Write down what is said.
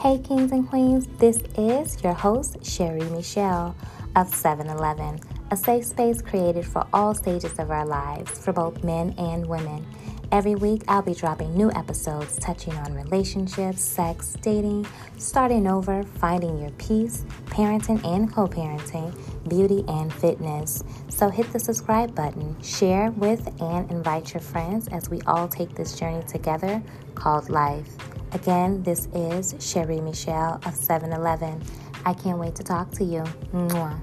Hey, kings and queens, this is your host, Cheri Mechelle of 7 Eleven, a safe space created for all stages of our lives for both men and women. Every week, I'll be dropping new episodes touching on relationships, sex, dating, starting over, finding your peace, parenting and co parenting, beauty, and fitness. So hit the subscribe button, share with, and invite your friends as we all take this journey together called life. Again, this is Cheri Mechelle of 7 Eleven. I can't wait to talk to you. Mwah.